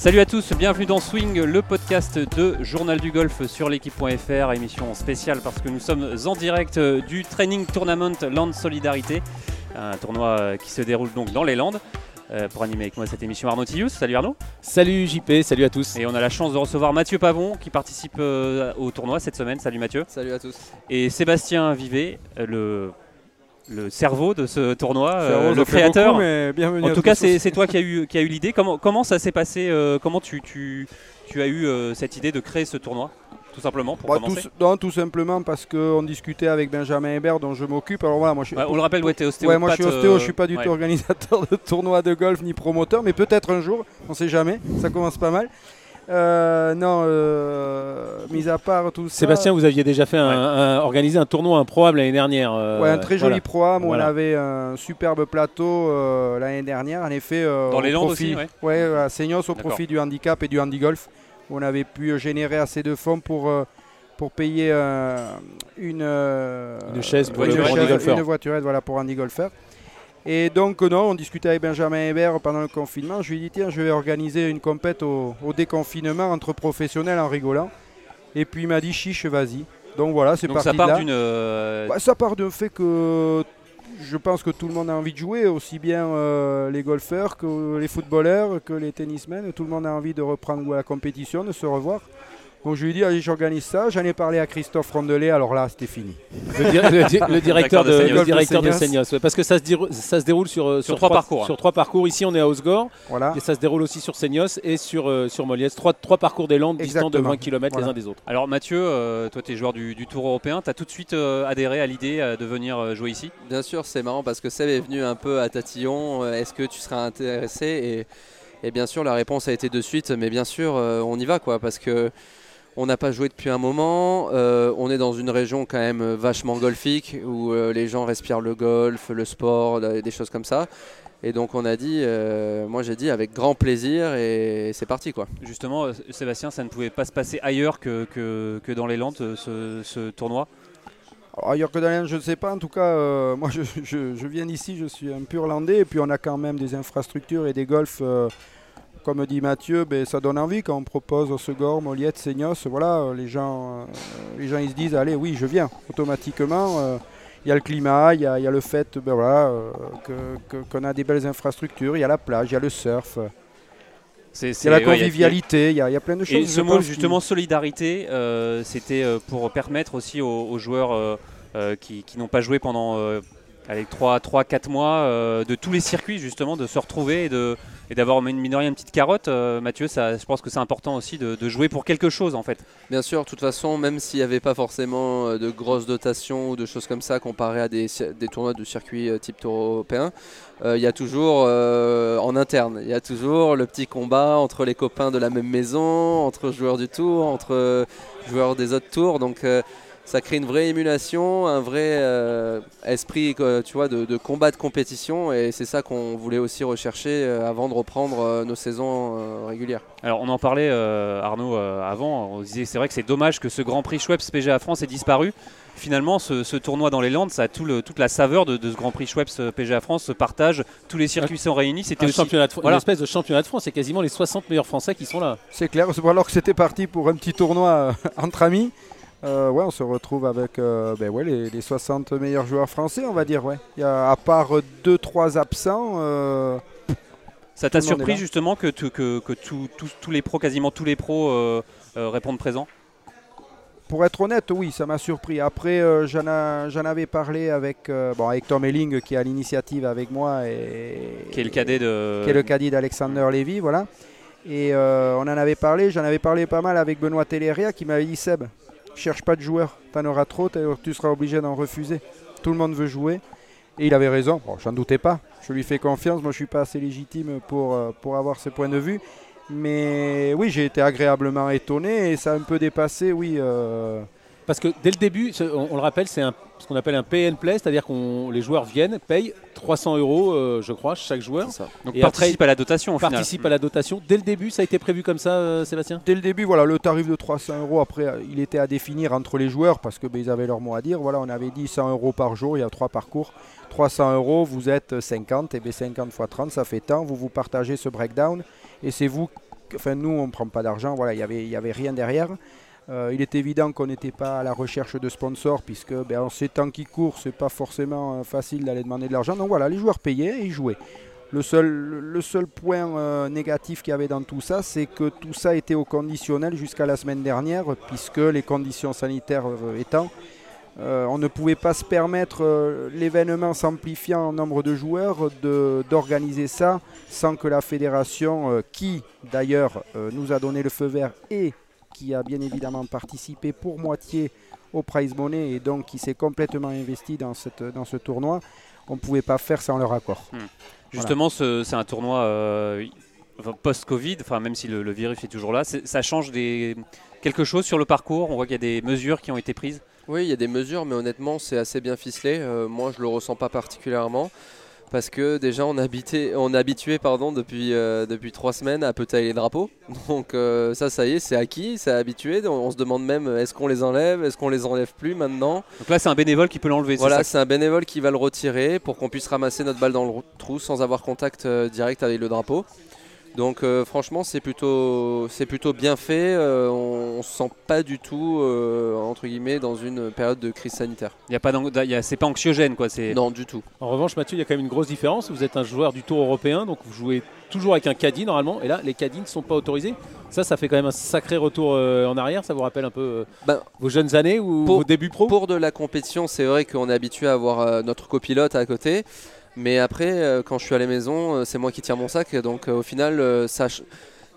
Salut à tous, bienvenue dans Swing, le podcast de Journal du Golf sur l'équipe.fr, émission spéciale parce que nous sommes en direct du Training Tournament Land Solidarité, un tournoi qui se déroule donc dans les Landes. Euh, pour animer avec moi cette émission Arnaud Tillous. Salut Arnaud. Salut JP, salut à tous. Et on a la chance de recevoir Mathieu Pavon qui participe euh, au tournoi cette semaine. Salut Mathieu. Salut à tous. Et Sébastien Vivet, euh, le le cerveau de ce tournoi, le créateur. bienvenue en tout cas, c'est toi qui as eu, qui a eu l'idée. Comment, comment ça s'est passé Comment tu, tu, tu, as eu cette idée de créer ce tournoi tout simplement pour bah, commencer tout, non, tout simplement parce qu'on discutait avec Benjamin Hébert dont je m'occupe. Alors voilà, moi je, on le rappelle, ouais, es ostéo. Ouais, moi je suis ostéo, je suis pas du tout organisateur de tournoi de golf ni promoteur, mais peut-être un jour, on sait jamais. Ça commence pas mal. Euh, non, euh, mis à part tout ça. Sébastien, vous aviez déjà fait un, organisé un tournoi improbable l'année dernière. Euh, ouais, un très joli programme. On avait un superbe plateau l'année dernière, en effet. Dans les Landes aussi, ouais. Ouais, à Seignos au profit du handicap et du handi golf on avait pu générer assez de fonds pour, euh, pour payer euh, une, euh, une chaise pour une, une voiturette voilà, pour Andy Golfer. Et donc, non, on discutait avec Benjamin Hébert pendant le confinement. Je lui ai dit, tiens, je vais organiser une compète au, déconfinement entre professionnels en rigolant. Et puis il m'a dit, chiche, vas-y. Donc voilà, c'est parti. Ça part d'une. Bah, ça part d'un fait que je pense que tout le monde a envie de jouer, aussi bien euh, les golfeurs que les footballeurs, que les tennismen. Tout le monde a envie de reprendre la compétition, de se revoir. Donc je lui ai dit, allez, j'organise ça. J'en ai parlé à Christophe Rondelet, alors là, c'était fini. Le, directeur de, le directeur de Seignos. parce que ça se, ça se déroule sur, euh, sur, trois, parcours. Sur trois parcours. Ici, on est à Osgore. Voilà. Et ça se déroule aussi sur Seignos et sur, euh, sur Moliès. Trois, trois parcours des Landes distants de 20 km les uns des autres. Alors Mathieu, euh, toi, tu es joueur du, Tour européen. Tu as tout de suite adhéré à l'idée de venir jouer ici? Bien sûr, c'est marrant parce que Seb est venu un peu à tatillon. Est-ce que tu seras intéressé? Et, et, bien sûr, la réponse a été de suite. Mais bien sûr, on y va quoi. Parce que on n'a pas joué depuis un moment. Euh, on est dans une région quand même vachement golfique où euh, les gens respirent le golf, le sport, des choses comme ça. Et donc on a dit, euh, moi j'ai dit avec grand plaisir et c'est parti quoi. Justement, Sébastien, ça ne pouvait pas se passer ailleurs que, que, dans les Landes, ce, tournoi? Ailleurs que dans les Landes, je ne sais pas. En tout cas, moi je, je viens d'ici, je suis un pur landais et puis on a quand même des infrastructures et des golfs comme dit Mathieu, ben, ça donne envie quand on propose Segor, Moliette, Seignos. Voilà, euh, les gens, euh, les gens ils se disent allez, oui, je viens automatiquement. Euh, il y a le climat, il y a, le fait ben, voilà, qu'on a des belles infrastructures, il y a la plage, il y a le surf. Il y a la convivialité, il y, a plein de choses. Et ce mot justement solidarité, c'était pour permettre aussi aux, joueurs qui, qui n'ont pas joué pendant avec 3-4 mois de tous les circuits justement de se retrouver et de, et d'avoir mine de rien une petite carotte, euh, Mathieu, ça, je pense que c'est important aussi de, jouer pour quelque chose en fait. Bien sûr, de toute façon, même s'il n'y avait pas forcément euh, de grosses dotations ou de choses comme ça comparé à des, tournois de circuit euh, type tour européen, il y a toujours en interne, il y a toujours le petit combat entre les copains de la même maison, entre joueurs du tour, entre joueurs des autres tours. Donc ça crée une vraie émulation, un vrai euh, esprit tu vois, de, combat de compétition et c'est ça qu'on voulait aussi rechercher euh, avant de reprendre euh, nos saisons régulières. Alors on en parlait Arnaud avant, on disait c'est vrai que c'est dommage que ce Grand Prix Schweppes PGA France ait disparu. Finalement, ce, tournoi dans les Landes, ça a tout le, toute la saveur de, ce Grand Prix Schweppes PGA France, se partage, tous les circuits sont réunis. C'était aussi championnat de, une espèce de championnat de France, c'est quasiment les 60 meilleurs Français qui sont là. C'est clair, alors que c'était parti pour un petit tournoi entre amis. Euh, ouais, on se retrouve avec euh, ben ouais, les, 60 meilleurs joueurs français, on va dire. Ouais. Il y a, à part 2-3 absents. Euh, ça t'a surpris justement que, que, que tous les pros, quasiment tous les pros répondent présents? Pour être honnête, oui, ça m'a surpris. Après, j'en avais parlé avec, bon, avec Tom Elling, qui a l'initiative avec moi. Et, qui est le cadet de... Qui est le cadet d'Alexander Lévy, voilà. Et on en avait parlé, j'en avais parlé pas mal avec Benoît Téléria, qui m'avait dit, Seb, cherche pas de joueurs. Tu en auras trop, tu seras obligé d'en refuser. Tout le monde veut jouer. Et il avait raison, bon, j'en doutais pas. Je lui fais confiance, moi je suis pas assez légitime pour, euh, avoir ce point de vue. Mais oui, j'ai été agréablement étonné et ça a un peu dépassé, oui. Euh, parce que dès le début, on, le rappelle, c'est ce qu'on appelle un pay and play, c'est-à-dire que les joueurs viennent, payent 300 euros, euh, je crois, chaque joueur. Donc et participe à la dotation. Au participe à la dotation. Dès le début, ça a été prévu comme ça, euh, Sébastien? Dès le début, voilà, le tarif de 300 euros. Après, euh, il était à définir entre les joueurs parce que ben, ils avaient leur mot à dire. Voilà, on avait dit 100 euros par jour. Il y a trois parcours. 300 euros, vous êtes 50 et bien 50 x 30, ça fait tant. Vous vous partagez ce breakdown et c'est vous enfin nous on ne prend pas d'argent, voilà, il n'y avait, y avait rien derrière. Euh, il est évident qu'on n'était pas à la recherche de sponsors, puisque ben, en ces temps qui courent, c'est pas forcément euh, facile d'aller demander de l'argent. Donc voilà, les joueurs payaient et ils jouaient. Le seul, le seul point euh, négatif qu'il y avait dans tout ça, c'est que tout ça était au conditionnel jusqu'à la semaine dernière, puisque les conditions sanitaires étant, on ne pouvait pas se permettre, l'événement s'amplifiant en nombre de joueurs, d'organiser ça sans que la fédération, qui d'ailleurs nous a donné le feu vert et qui a bien évidemment participé pour moitié au prize money et donc qui s'est complètement investi dans, cette, dans ce tournoi, on ne pouvait pas faire sans leur accord. Hmm. Justement, c'est un tournoi euh, post-Covid, enfin même si le, virus est toujours là, ça change des, quelque chose sur le parcours? On voit qu'il y a des mesures qui ont été prises? Oui, il y a des mesures, mais honnêtement, c'est assez bien ficelé. Euh, moi, je ne le ressens pas particulièrement parce que déjà on, habité, on est habitué pardon, depuis, euh, depuis trois semaines à peut-être les drapeaux. Donc euh, ça, ça y est, c'est acquis, c'est habitué. On, se demande même est-ce qu'on les enlève, est-ce qu'on les enlève plus maintenant? Donc là, c'est un bénévole qui peut l'enlever. Voilà, c'est un bénévole qui va le retirer pour qu'on puisse ramasser notre balle dans le trou sans avoir contact euh, direct avec le drapeau. Donc euh, franchement c'est plutôt, c'est plutôt bien fait, euh, on ne se sent pas du tout euh, entre guillemets dans une période de crise sanitaire. Il y a pas c'est pas anxiogène quoi. Non du tout. En revanche Mathieu il y a quand même une grosse différence, vous êtes un joueur du tour européen donc vous jouez toujours avec un caddie normalement et là les caddies ne sont pas autorisés. Ça ça fait quand même un sacré retour en arrière, ça vous rappelle un peu ben, vos jeunes années ou vos débuts pro? Pour de la compétition c'est vrai qu'on est habitué à avoir notre copilote à côté. Mais après, euh, quand je suis à la maison, euh, c'est moi qui tire mon sac. Donc euh, au final, ça,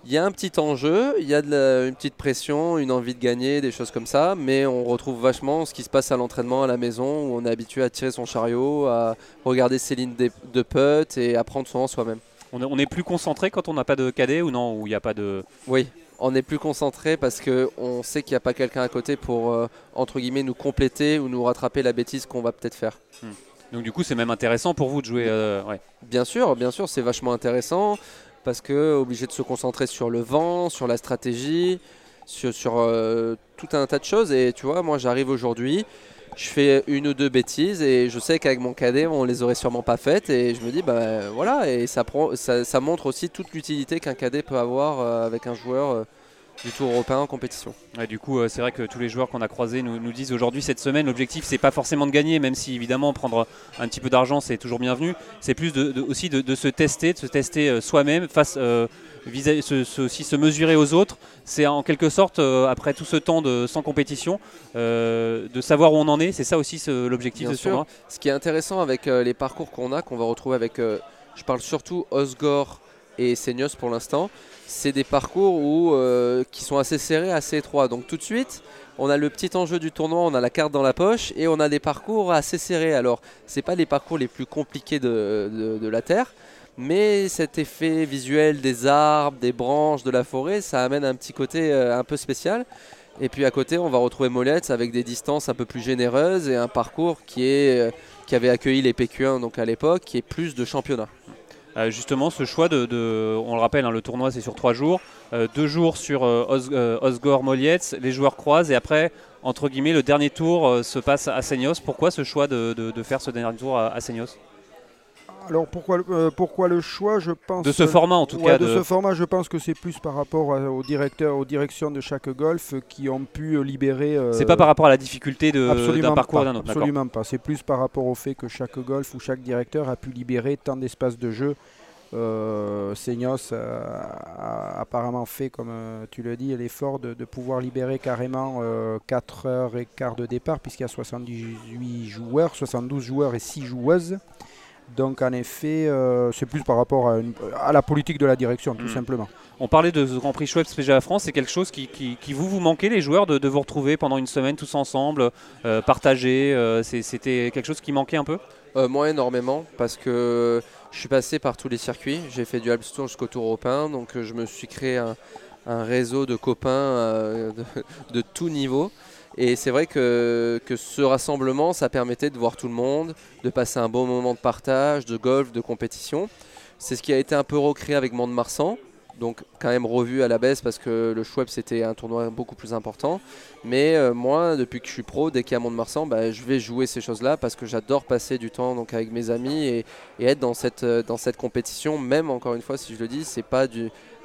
il y a un petit enjeu, il y a de une petite pression, une envie de gagner, des choses comme ça, mais on retrouve vachement ce qui se passe à l'entraînement à la maison où on est habitué à tirer son chariot, à regarder ses lignes de, de et à prendre soin soi-même. On est, plus concentré quand on n'a pas de cadet ou non, où il n'y a pas de. Oui, on est plus concentré parce qu'on sait qu'il n'y a pas quelqu'un à côté pour, entre guillemets, nous compléter ou nous rattraper la bêtise qu'on va peut-être faire. Hmm. Donc du coup, c'est même intéressant pour vous de jouer. Euh, bien sûr, bien sûr, c'est vachement intéressant parce que obligé de se concentrer sur le vent, sur la stratégie, sur, euh, tout un tas de choses. Et tu vois, moi, j'arrive aujourd'hui, je fais une ou deux bêtises et je sais qu'avec mon cadet, on les aurait sûrement pas faites. Et je me dis, bah voilà, et ça, prend, ça, montre aussi toute l'utilité qu'un cadet peut avoir euh, avec un joueur du Tour européen en compétition. du coup, euh, c'est vrai que tous les joueurs qu'on a croisés nous, nous disent aujourd'hui, cette semaine, l'objectif, c'est pas forcément de gagner, même si évidemment prendre un petit peu d'argent, c'est toujours bienvenu. C'est plus de, aussi de, se tester, de se tester euh, soi-même, face, euh, aussi se mesurer aux autres. C'est en quelque sorte, après tout ce temps de, sans compétition, de savoir où on en est. C'est ça aussi l'objectif de ce tournoi. Ce qui est intéressant avec les parcours qu'on a, qu'on va retrouver avec, je parle surtout Osgore et Seignos pour l'instant, c'est des parcours où, euh, qui sont assez serrés, assez étroits. Donc tout de suite, on a le petit enjeu du tournoi, on a la carte dans la poche et on a des parcours assez serrés. Alors, ce pas les parcours les plus compliqués de, la Terre, mais cet effet visuel des arbres, des branches, de la forêt, ça amène un petit côté euh, un peu spécial. Et puis à côté, on va retrouver Mollets avec des distances un peu plus généreuses et un parcours qui, euh, avait accueilli les PQ1 donc à l'époque, qui est plus de championnat. Euh, justement ce choix de, on le rappelle, hein, le tournoi c'est sur trois jours, euh, deux jours sur euh, Osgore Molietz, les joueurs croisent et après, entre guillemets, le dernier tour se passe à Seignos. Pourquoi ce choix de, faire ce dernier tour à, à alors pourquoi, pourquoi le choix Je pense de ce format en tout cas. De... ce format, je pense que c'est plus par rapport aux directeurs, aux directions de chaque golf qui ont pu libérer. c'est pas par rapport à la difficulté d'un parcours d'un autre. Absolument pas. C'est plus par rapport au fait que chaque golf ou chaque directeur a pu libérer tant d'espace de jeu euh, Seignos a, apparemment fait, comme euh, tu le dis, l'effort de, pouvoir libérer carrément 4 euh, heures et quart de départ, puisqu'il y a 78 joueurs, 72 joueurs et 6 joueuses. Donc en effet, c'est plus par rapport à, la politique de la direction, tout hmm. simplement. On parlait de ce Grand Prix Schweppes PGA France, c'est quelque chose qui, vous vous manquait les joueurs de, vous retrouver pendant une semaine tous ensemble, partager, c'était quelque chose qui manquait un peu? Moi énormément, parce que je suis passé par tous les circuits. J'ai fait du Alps Tour jusqu'au Tour européen. Donc euh, je me suis créé un, réseau de copains euh, de, tout niveau. Et c'est vrai que, ce rassemblement, ça permettait de voir tout le monde, de passer un bon moment de partage, de golf, de compétition. C'est ce qui a été un peu recréé avec Mont-de-Marsan, donc quand même revu à la baisse parce que le Schweb c'était un tournoi beaucoup plus important. Mais euh, moi, depuis que je suis pro, dès qu'il y a Mont-de-Marsan, bah, je vais jouer ces choses-là parce que j'adore passer du temps avec mes amis et, être dans cette, euh, dans cette compétition. Même encore une fois, si je le dis, c'est pas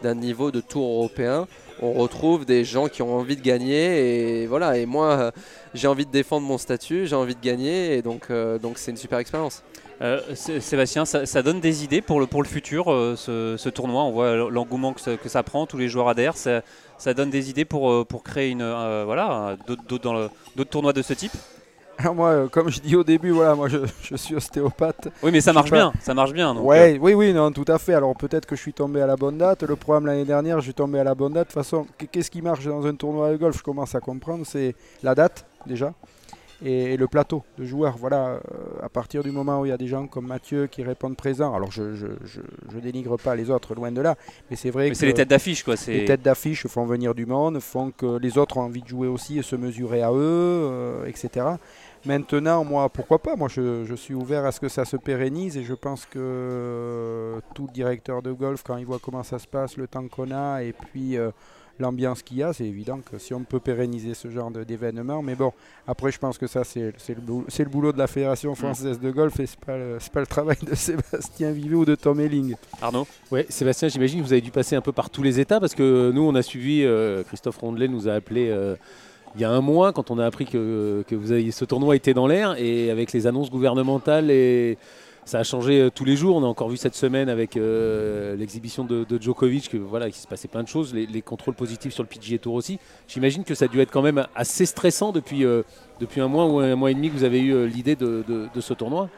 d'un niveau de tour européen. On retrouve des gens qui ont envie de gagner et voilà. Et moi, j'ai envie de défendre mon statut, j'ai envie de gagner et donc donc c'est une super expérience. Euh, Sébastien, ça, donne des idées pour le, futur, euh, ce, tournoi? On voit l'engouement que, ça prend, tous les joueurs adhèrent. Ça, donne des idées pour, euh, pour créer une, voilà, d'autres tournois de ce type? Alors moi, comme je dis au début, voilà, moi je, suis ostéopathe. Oui, mais ça marche bien, ça marche bien. ouais, oui, oui, non, tout à fait. Alors peut-être que je suis tombé à la bonne date. Le problème l'année dernière, je suis tombé à la bonne date. De toute façon, qu'est-ce qui marche dans un tournoi de golf? Je commence à comprendre, c'est la date déjà et, le plateau de joueurs. Voilà, euh, à partir du moment où il y a des gens comme Mathieu qui répondent présents, alors je, je, dénigre pas les autres, loin de là, mais c'est vrai mais que. c'est les têtes d'affiche, quoi. Les têtes d'affiche font venir du monde, font que les autres ont envie de jouer aussi et se mesurer à eux, euh, etc. Maintenant, moi, pourquoi pas? Moi, je, suis ouvert à ce que ça se pérennise et je pense que euh, tout directeur de golf, quand il voit comment ça se passe, le temps qu'on a, et puis l'ambiance qu'il y a, c'est évident que si on peut pérenniser ce genre d'événement, mais bon, après je pense que ça c'est le, le, boulot de la Fédération mm. française de golf et c'est pas, pas le travail de Sébastien Vivet ou de Tom Elling. Arnaud? Oui, Sébastien, j'imagine que vous avez dû passer un peu par tous les états parce que nous on a suivi, euh, Christophe Rondelet nous a appelé. Euh, il y a un mois, quand on a appris que, ce tournoi était dans l'air, et avec les annonces gouvernementales et, ça a changé euh, tous les jours. On a encore vu cette semaine avec euh, l'exhibition de, Djokovic que voilà, qu'il se passait plein de choses, les, contrôles positifs sur le PGA Tour aussi. J'imagine que ça a dû être quand même assez stressant depuis, euh, depuis un mois ou un mois et demi que vous avez eu l'idée de, ce tournoi.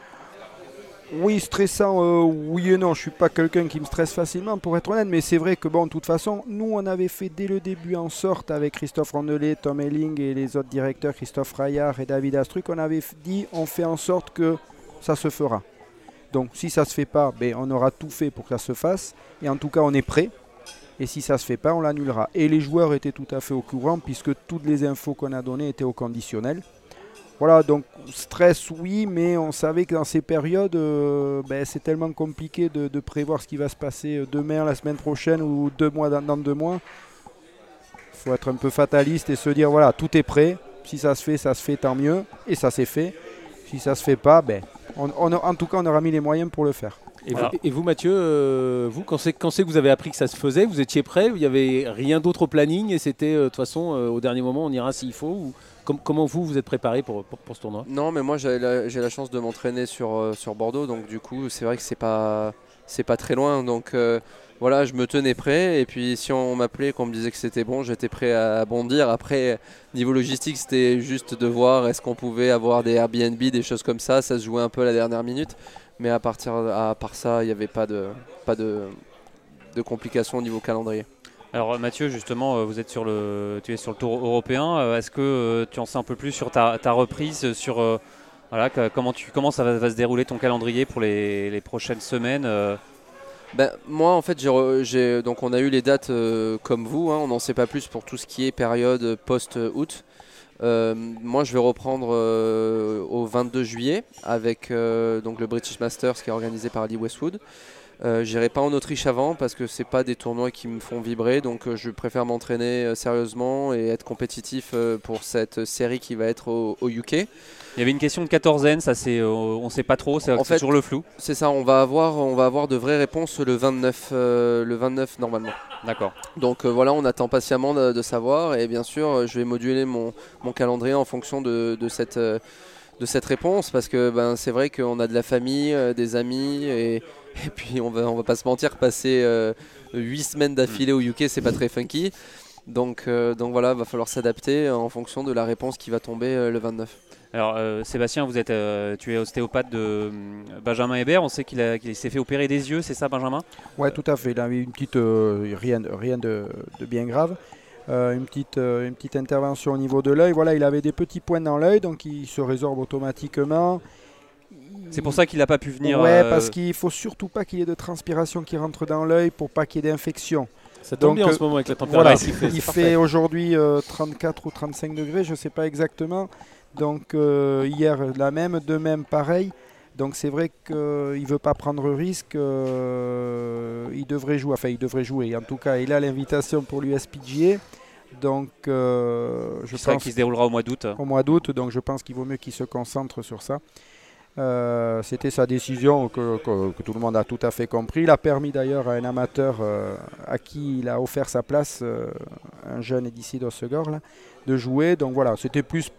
Oui, stressant, oui et non. Je suis pas quelqu'un qui me stresse facilement, pour être honnête, mais c'est vrai que, bon, de toute façon, nous, on avait fait dès le début en sorte, avec Christophe Rondelet, Tom Elling et les autres directeurs, Christophe Rayard et David Astruc, on avait dit, on fait en sorte que ça se fera. Donc si ça ne se fait pas, ben, on aura tout fait pour que ça se fasse. Et en tout cas, on est prêt. Et si ça ne se fait pas, on l'annulera. Et les joueurs étaient tout à fait au courant puisque toutes les infos qu'on a données étaient au conditionnel. Voilà, donc stress oui, mais on savait que dans ces périodes, euh, ben, c'est tellement compliqué de, prévoir ce qui va se passer euh, demain, la semaine prochaine ou deux mois dans, deux mois. Il faut être un peu fataliste et se dire voilà, tout est prêt. Si ça se fait, ça se fait, tant mieux. Et ça s'est fait. Si ça se fait pas, ben, en tout cas, on aura mis les moyens pour le faire. Et, vous, Mathieu, euh, vous, quand c'est, que vous avez appris que ça se faisait, vous étiez prêt Il n'y avait rien d'autre au planning et c'était euh, de toute façon, euh, au dernier moment, on ira s'il faut Comment vous, vous êtes préparé pour, pour, ce tournoi? Non, mais moi, j'ai la, chance de m'entraîner sur, sur Bordeaux, donc du coup, c'est vrai que c'est pas, c'est pas très loin. Donc voilà, je me tenais prêt. Et puis si on m'appelait, qu'on me disait que c'était bon, j'étais prêt à bondir. Après, niveau logistique, c'était juste de voir est-ce qu'on pouvait avoir des Airbnb, des choses comme ça. Ça se jouait un peu à la dernière minute. Mais à, partir, à part ça, il n'y avait pas de, pas de, de complications au niveau calendrier. Alors Mathieu, justement, euh, vous êtes sur le, tu es sur le tour européen. Euh, est-ce que euh, tu en sais un peu plus sur ta, reprise, sur voilà, comment, tu, comment ça va, se dérouler ton calendrier pour les, les prochaines semaines ben, moi, en fait, j'ai, donc on a eu les dates euh, comme vous. Hein, on n'en sait pas plus pour tout ce qui est période post-août. Euh, moi, je vais reprendre euh, au 22 juillet avec donc le British Masters qui est organisé par Lee Westwood. Euh, J'irai pas en Autriche avant parce que c'est pas des tournois qui me font vibrer, donc je préfère m'entraîner sérieusement et être compétitif pour cette série qui va être au UK. Il y avait une question de quatorzaine, ça c'est, euh, on sait pas trop, c'est toujours le flou. C'est ça, on va avoir, on va avoir de vraies réponses le 29, euh, le 29 normalement. D'accord. Donc euh, voilà, on attend patiemment de, savoir et bien sûr, je vais moduler mon, mon calendrier en fonction de, de cette de cette réponse parce que ben, c'est vrai qu'on a de la famille, des amis et, et, puis on va, on va pas se mentir, passer 8 semaines d'affilée au UK c'est pas très funky. Donc, donc voilà, va falloir s'adapter en fonction de la réponse qui va tomber le 29. Alors euh, Sébastien, vous êtes, euh, tu es ostéopathe de euh, Benjamin Hébert. On sait qu'il s'est fait opérer des yeux, c'est ça, Benjamin? Ouais, tout à fait. Il a eu une petite, rien, rien de, bien grave. une, petite, une petite intervention au niveau de l'œil. Voilà, il avait des petits points dans l'œil, donc il se résorbe automatiquement. C'est pour ça qu'il n'a pas pu venir. Ouais, parce qu'il faut surtout pas qu'il y ait de transpiration qui rentre dans l'œil pour pas qu'il y ait d'infection. Ça tombe bien en ce moment avec la température. Voilà, il fait, aujourd'hui 34 ou 35 degrés, je ne sais pas exactement. Donc euh, hier, la même, de même, pareil. Donc c'est vrai qu'il ne veut pas prendre risque. il devrait jouer, enfin il devrait jouer. En tout cas, il a l'invitation pour l'USPGA. Donc, euh, je pense qu'il se déroulera au mois d'août. Au mois d'août, donc je pense qu'il vaut mieux qu'il se concentre sur ça. Euh, c'était sa décision que, tout le monde a tout à fait compris. Il a permis d'ailleurs à un amateur euh, à qui il a offert sa place, un jeune d'ici d'Ossegor, de jouer. Donc voilà, c'était plus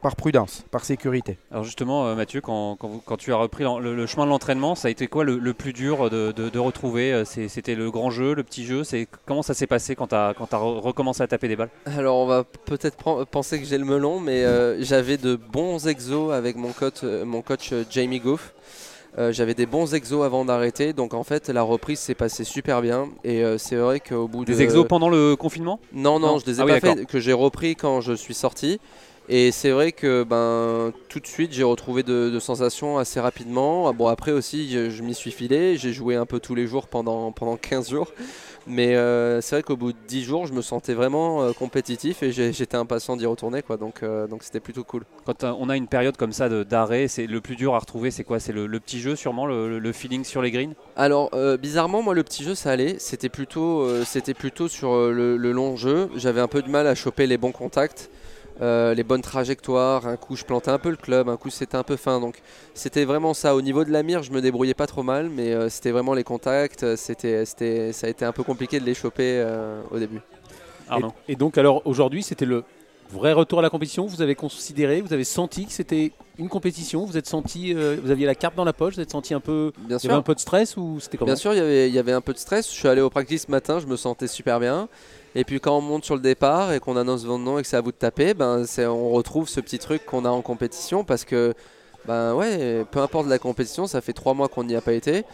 par prudence, par sécurité. Alors justement, euh, Mathieu, quand, tu as repris le, chemin de l'entraînement, ça a été quoi le, plus dur de, retrouver euh, C'était le grand jeu, le petit jeu Comment ça s'est passé quand tu as, as, recommencé à taper des balles? Alors on va peut-être penser que j'ai le melon, mais euh, j'avais de bons exos avec mon coach, mon coach Jamie Goff. j'avais des bons exos avant d'arrêter, donc en fait la reprise s'est passée super bien. Et c'est vrai qu'au bout des de. Des exos pendant le confinement? Non, non, je les ai ah pas fait, que j'ai repris quand je suis sorti. Et c'est vrai que ben, tout de suite, j'ai retrouvé de, sensations assez rapidement. Ah, bon, après aussi, je, m'y suis filé. J'ai joué un peu tous les jours pendant, pendant 15 jours. Mais euh, c'est vrai qu'au bout de 10 jours, je me sentais vraiment euh, compétitif et j'étais impatient d'y retourner. Quoi, donc euh, donc c'était plutôt cool. Quand on a une période comme ça d'arrêt, c'est le plus dur à retrouver, c'est quoi? C'est le, petit jeu sûrement, le, feeling sur les greens? Alors bizarrement, moi le petit jeu ça allait. C'était plutôt, c'était plutôt sur le long jeu. J'avais un peu de mal à choper les bons contacts. Euh, les bonnes trajectoires. Un coup, je plantais un peu le club, un coup, c'était un peu fin. Donc, c'était vraiment ça. Au niveau de la mire, je me débrouillais pas trop mal, mais euh, c'était vraiment les contacts. C'était, c'était, ça a été un peu compliqué de les choper euh, au début. Et, donc, alors aujourd'hui, c'était le vrai retour à la compétition? Vous avez considéré, vous avez senti que c'était une compétition? Vous êtes senti, vous aviez la carte dans la poche? Vous êtes senti un peu, bien sûr. un peu de stress ou c'était comment? Bien sûr, il y avait, il y avait un peu de stress. Je suis allé au practice ce matin, je me sentais super bien. Et puis quand on monte sur le départ et qu'on annonce votre nom et que c'est à vous de taper, ben, on retrouve ce petit truc qu'on a en compétition parce que ben ouais, peu importe la compétition, ça fait trois mois qu'on n'y a pas été.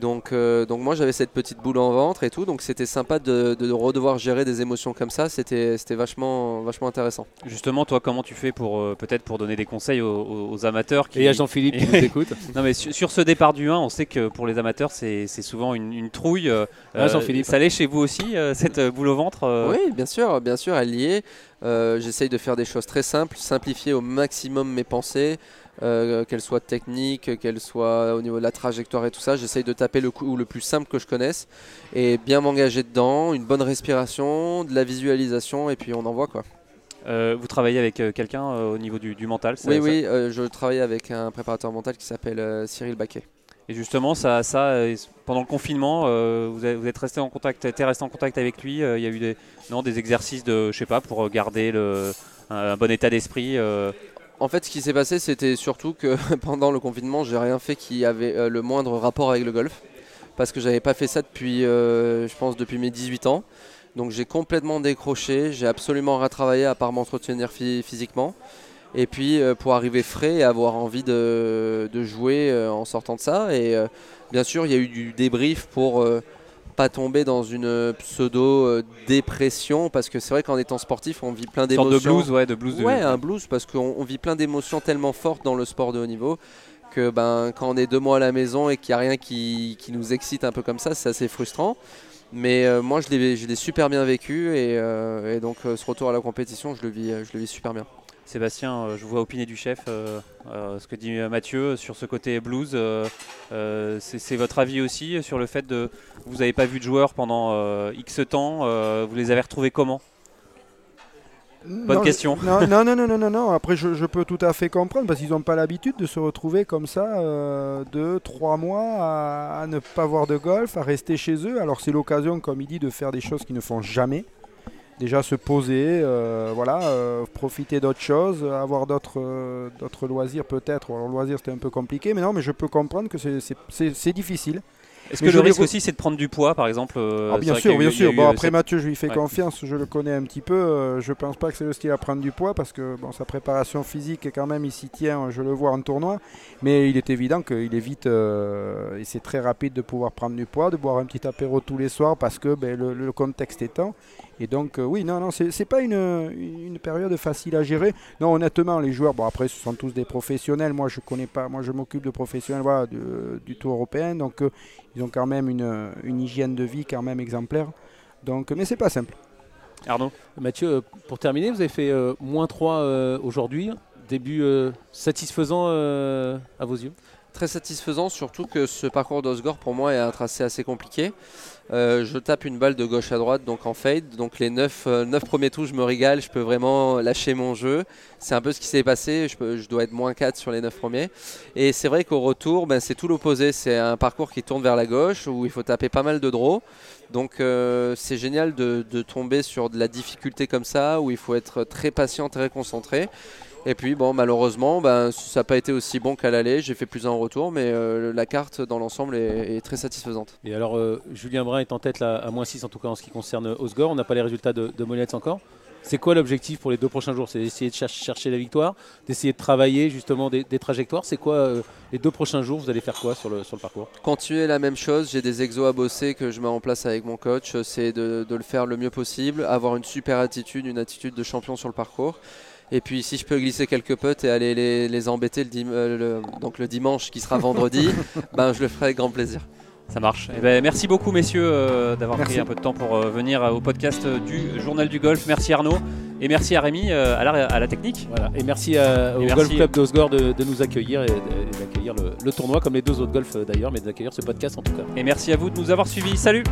Donc, euh, donc moi j'avais cette petite boule en ventre et tout, donc c'était sympa de, de, redevoir gérer des émotions comme ça, c'était vachement, vachement intéressant. Justement, toi comment tu fais pour euh, peut-être pour donner des conseils aux, amateurs qui... Et à Jean-Philippe qui nous écoute Non mais sur, ce départ du 1, on sait que pour les amateurs c'est souvent une, trouille. Euh, ah, Jean-Philippe. Ça l'est chez vous aussi, cette boule au ventre Oui, bien sûr, bien sûr, elle y est. J'essaye de faire des choses très simples, simplifier au maximum mes pensées. Euh, qu'elle soit technique, qu'elle soit au niveau de la trajectoire et tout ça. J'essaye de taper le coup le plus simple que je connaisse et bien m'engager dedans, une bonne respiration, de la visualisation et puis on en voit quoi. Euh, vous travaillez avec euh, quelqu'un au niveau du, mental Oui, oui, je travaille avec un préparateur mental qui s'appelle Cyril Baquet. Et justement, ça, ça pendant le confinement, vous, êtes resté en contact, resté en contact avec lui. il y a eu des, non, des exercices de, je sais pas, pour garder le, un, bon état d'esprit en fait, ce qui s'est passé, c'était surtout que pendant le confinement, j'ai rien fait qui avait euh, le moindre rapport avec le golf. Parce que j'avais pas fait ça depuis, euh, je pense, depuis mes 18 ans. Donc j'ai complètement décroché, j'ai absolument retravaillé à part m'entretenir physiquement. Et puis euh, pour arriver frais et avoir envie de jouer en sortant de ça. Et bien sûr, il y a eu du débrief pour pas tomber dans une pseudo euh, dépression parce que c'est vrai qu'en étant sportif on vit plein d'émotions. de blues, ouais, de blues. Ouais, un blues parce qu'on vit plein d'émotions tellement fortes dans le sport de haut niveau que ben quand on est deux mois à la maison et qu'il n'y a rien qui, qui, nous excite un peu comme ça, c'est assez frustrant. Mais euh, moi je l'ai super bien vécu et, euh, et donc ce retour à la compétition je le vis, je le vis super bien. Sébastien, euh, je vous vois opiner du chef. Euh, euh, ce que dit Mathieu sur ce côté blues, c'est votre avis aussi sur le fait de vous n'avez pas vu de joueurs pendant X temps, vous les avez retrouvés comment? Bonne question. Non, non, non, non, non, non, Après, je, peux tout à fait comprendre parce qu'ils n'ont pas l'habitude de se retrouver comme ça, deux, trois mois à, ne pas voir de golf, à rester chez eux. Alors, c'est l'occasion, comme il dit, de faire des choses qu'ils ne font jamais déjà se poser, euh, voilà, euh, profiter d'autres choses, avoir d'autres euh, d'autres loisirs peut-être. Alors loisirs c'était un peu compliqué, mais non, mais je peux comprendre que c'est difficile. Est-ce que le risque aussi, c'est de prendre du poids, par exemple ah, Bien sûr, bien sûr. Bon, après Mathieu, je lui fais confiance, je le connais un petit peu. je pense pas que c'est le style à prendre du poids parce que bon, sa préparation physique, quand même, il s'y tient. Je le vois en tournoi, mais il est évident qu'il est vite et c'est très rapide de pouvoir prendre du poids, de boire un petit apéro tous les soirs parce que ben, le, le, contexte étant. Et donc, euh, oui, non, non, c'est pas une, période facile à gérer. Non, honnêtement, les joueurs, bon, après, ce sont tous des professionnels. Moi, je connais pas, moi, je m'occupe de professionnels voilà, du Tour européen. Donc, euh, ils ont quand même une, hygiène de vie quand même exemplaire. Donc, mais c'est pas simple. Arnaud Mathieu, pour terminer, vous avez fait euh, moins 3 aujourd'hui. Début satisfaisant à vos yeux? Très satisfaisant, surtout que ce parcours d'Osgore pour moi est un tracé assez compliqué. Euh, je tape une balle de gauche à droite, donc en fade. Donc les 9, euh, premiers trous, je me régale, je peux vraiment lâcher mon jeu. C'est un peu ce qui s'est passé, je, dois être moins 4 sur les 9 premiers. Et c'est vrai qu'au retour, ben, c'est tout l'opposé. C'est un parcours qui tourne vers la gauche, où il faut taper pas mal de draws. Donc euh, c'est génial de tomber sur de la difficulté comme ça, où il faut être très patient, très concentré. Et puis bon, malheureusement, ben, ça n'a pas été aussi bon qu'à l'aller. J'ai fait plus un en retour, mais euh, la carte dans l'ensemble est, très satisfaisante. Et alors, euh, Julien Brun est en tête là, à moins 6 en tout cas en ce qui concerne Osgore. On n'a pas les résultats de, de encore. C'est quoi l'objectif pour les deux prochains jours? C'est d'essayer de chercher la victoire, d'essayer de travailler justement des, trajectoires. C'est quoi euh, les deux prochains jours? Vous allez faire quoi sur le, sur le parcours? Continuer la même chose. J'ai des exos à bosser que je mets en place avec mon coach. C'est de, de le faire le mieux possible, avoir une super attitude, une attitude de champion sur le parcours. Et puis si je peux glisser quelques potes et aller les, embêter le, euh, le, donc le dimanche qui sera vendredi, ben, je le ferai avec grand plaisir. Ça marche. Eh ben, merci beaucoup messieurs euh, d'avoir pris un peu de temps pour euh, venir au podcast du Journal du Golf. Merci Arnaud et merci à Rémi à, la, à, la, technique. Voilà. Et merci au Golf Club d'Osgore de, de, nous accueillir et d'accueillir le, le, tournoi comme les deux autres golfs d'ailleurs, mais d'accueillir ce podcast en tout cas. Et merci à vous de nous avoir suivis. Salut